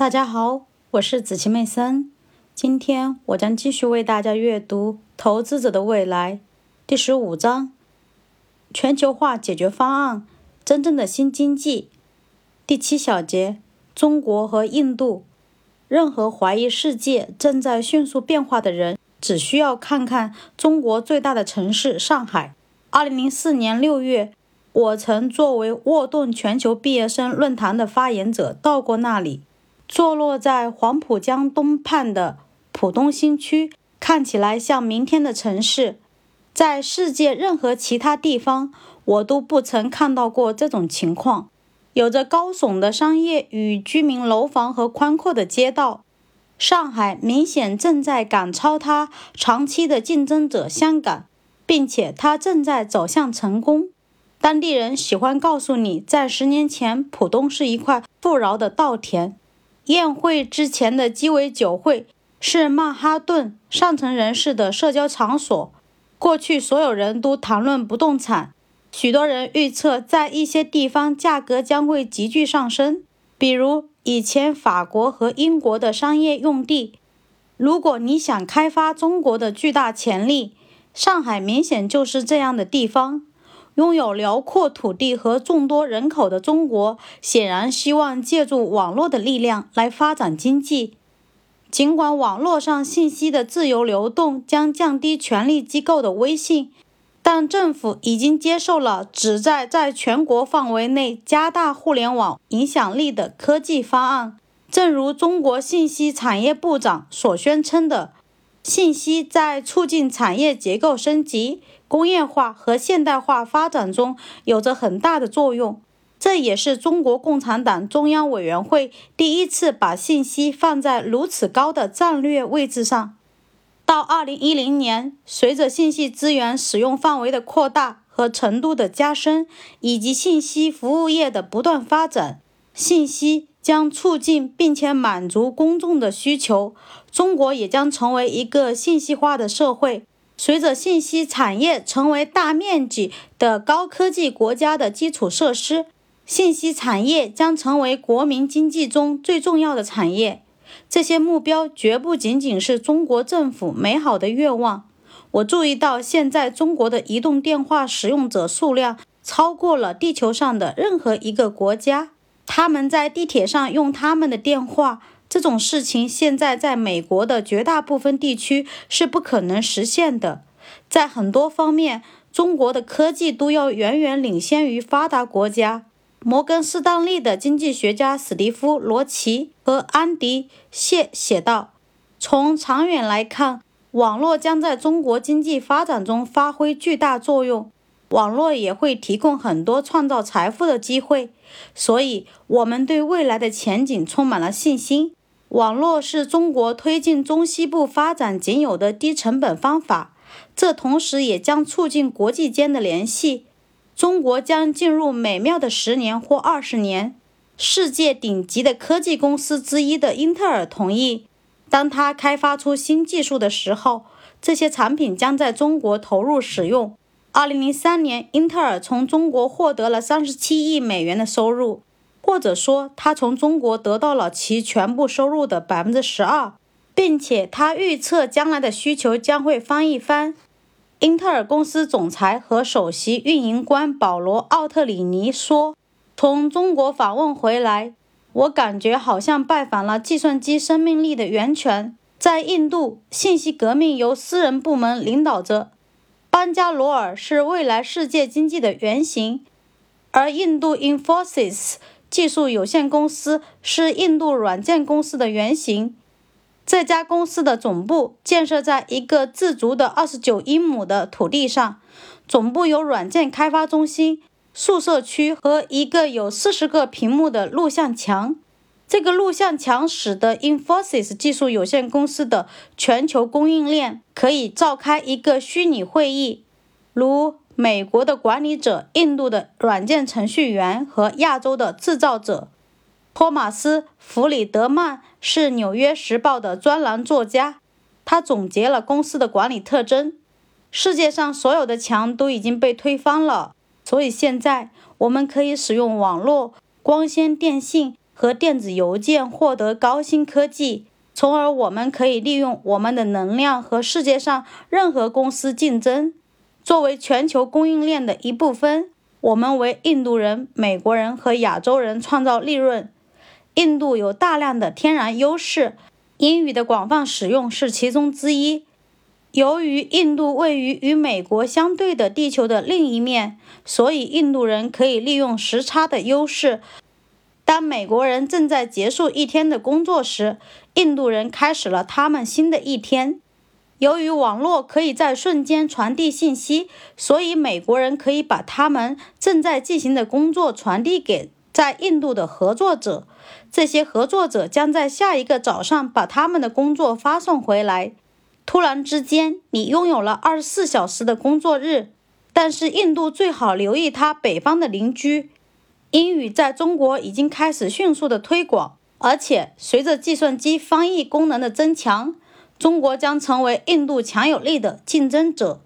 大家好，我是子琪妹森。今天我将继续为大家阅读《投资者的未来》第十五章：全球化解决方案——真正的新经济。第七小节：中国和印度。任何怀疑世界正在迅速变化的人，只需要看看中国最大的城市上海。二零零四年六月，我曾作为沃顿全球毕业生论坛的发言者到过那里。坐落在黄浦江东畔的浦东新区，看起来像明天的城市。在世界任何其他地方，我都不曾看到过这种情况。有着高耸的商业与居民楼房和宽阔的街道，上海明显正在赶超它长期的竞争者香港，并且它正在走向成功。当地人喜欢告诉你，在十年前，浦东是一块富饶的稻田。宴会之前的鸡尾酒会是曼哈顿上层人士的社交场所。过去，所有人都谈论不动产。许多人预测，在一些地方价格将会急剧上升，比如以前法国和英国的商业用地。如果你想开发中国的巨大潜力，上海明显就是这样的地方。拥有辽阔土地和众多人口的中国，显然希望借助网络的力量来发展经济。尽管网络上信息的自由流动将降低权力机构的威信，但政府已经接受了旨在在全国范围内加大互联网影响力的科技方案。正如中国信息产业部长所宣称的，信息在促进产业结构升级。工业化和现代化发展中有着很大的作用，这也是中国共产党中央委员会第一次把信息放在如此高的战略位置上。到二零一零年，随着信息资源使用范围的扩大和程度的加深，以及信息服务业的不断发展，信息将促进并且满足公众的需求，中国也将成为一个信息化的社会。随着信息产业成为大面积的高科技国家的基础设施，信息产业将成为国民经济中最重要的产业。这些目标绝不仅仅是中国政府美好的愿望。我注意到，现在中国的移动电话使用者数量超过了地球上的任何一个国家。他们在地铁上用他们的电话。这种事情现在在美国的绝大部分地区是不可能实现的。在很多方面，中国的科技都要远远领先于发达国家。摩根士丹利的经济学家史蒂夫·罗奇和安迪·谢写道：“从长远来看，网络将在中国经济发展中发挥巨大作用。网络也会提供很多创造财富的机会，所以我们对未来的前景充满了信心。”网络是中国推进中西部发展仅有的低成本方法，这同时也将促进国际间的联系。中国将进入美妙的十年或二十年。世界顶级的科技公司之一的英特尔同意，当它开发出新技术的时候，这些产品将在中国投入使用。二零零三年，英特尔从中国获得了三十七亿美元的收入。或者说，他从中国得到了其全部收入的百分之十二，并且他预测将来的需求将会翻一番。英特尔公司总裁和首席运营官保罗·奥特里尼说：“从中国访问回来，我感觉好像拜访了计算机生命力的源泉。在印度，信息革命由私人部门领导着。班加罗尔是未来世界经济的原型，而印度 Infosys。”技术有限公司是印度软件公司的原型。这家公司的总部建设在一个自足的二十九英亩的土地上，总部有软件开发中心、宿舍区和一个有四十个屏幕的录像墙。这个录像墙使得 Infosys 技术有限公司的全球供应链可以召开一个虚拟会议，如。美国的管理者、印度的软件程序员和亚洲的制造者。托马斯·弗里德曼是《纽约时报》的专栏作家，他总结了公司的管理特征。世界上所有的墙都已经被推翻了，所以现在我们可以使用网络、光纤电信和电子邮件获得高新科技，从而我们可以利用我们的能量和世界上任何公司竞争。作为全球供应链的一部分，我们为印度人、美国人和亚洲人创造利润。印度有大量的天然优势，英语的广泛使用是其中之一。由于印度位于与美国相对的地球的另一面，所以印度人可以利用时差的优势。当美国人正在结束一天的工作时，印度人开始了他们新的一天。由于网络可以在瞬间传递信息，所以美国人可以把他们正在进行的工作传递给在印度的合作者。这些合作者将在下一个早上把他们的工作发送回来。突然之间，你拥有了二十四小时的工作日。但是，印度最好留意它北方的邻居。英语在中国已经开始迅速的推广，而且随着计算机翻译功能的增强，中国将成为印度强有力的竞争者。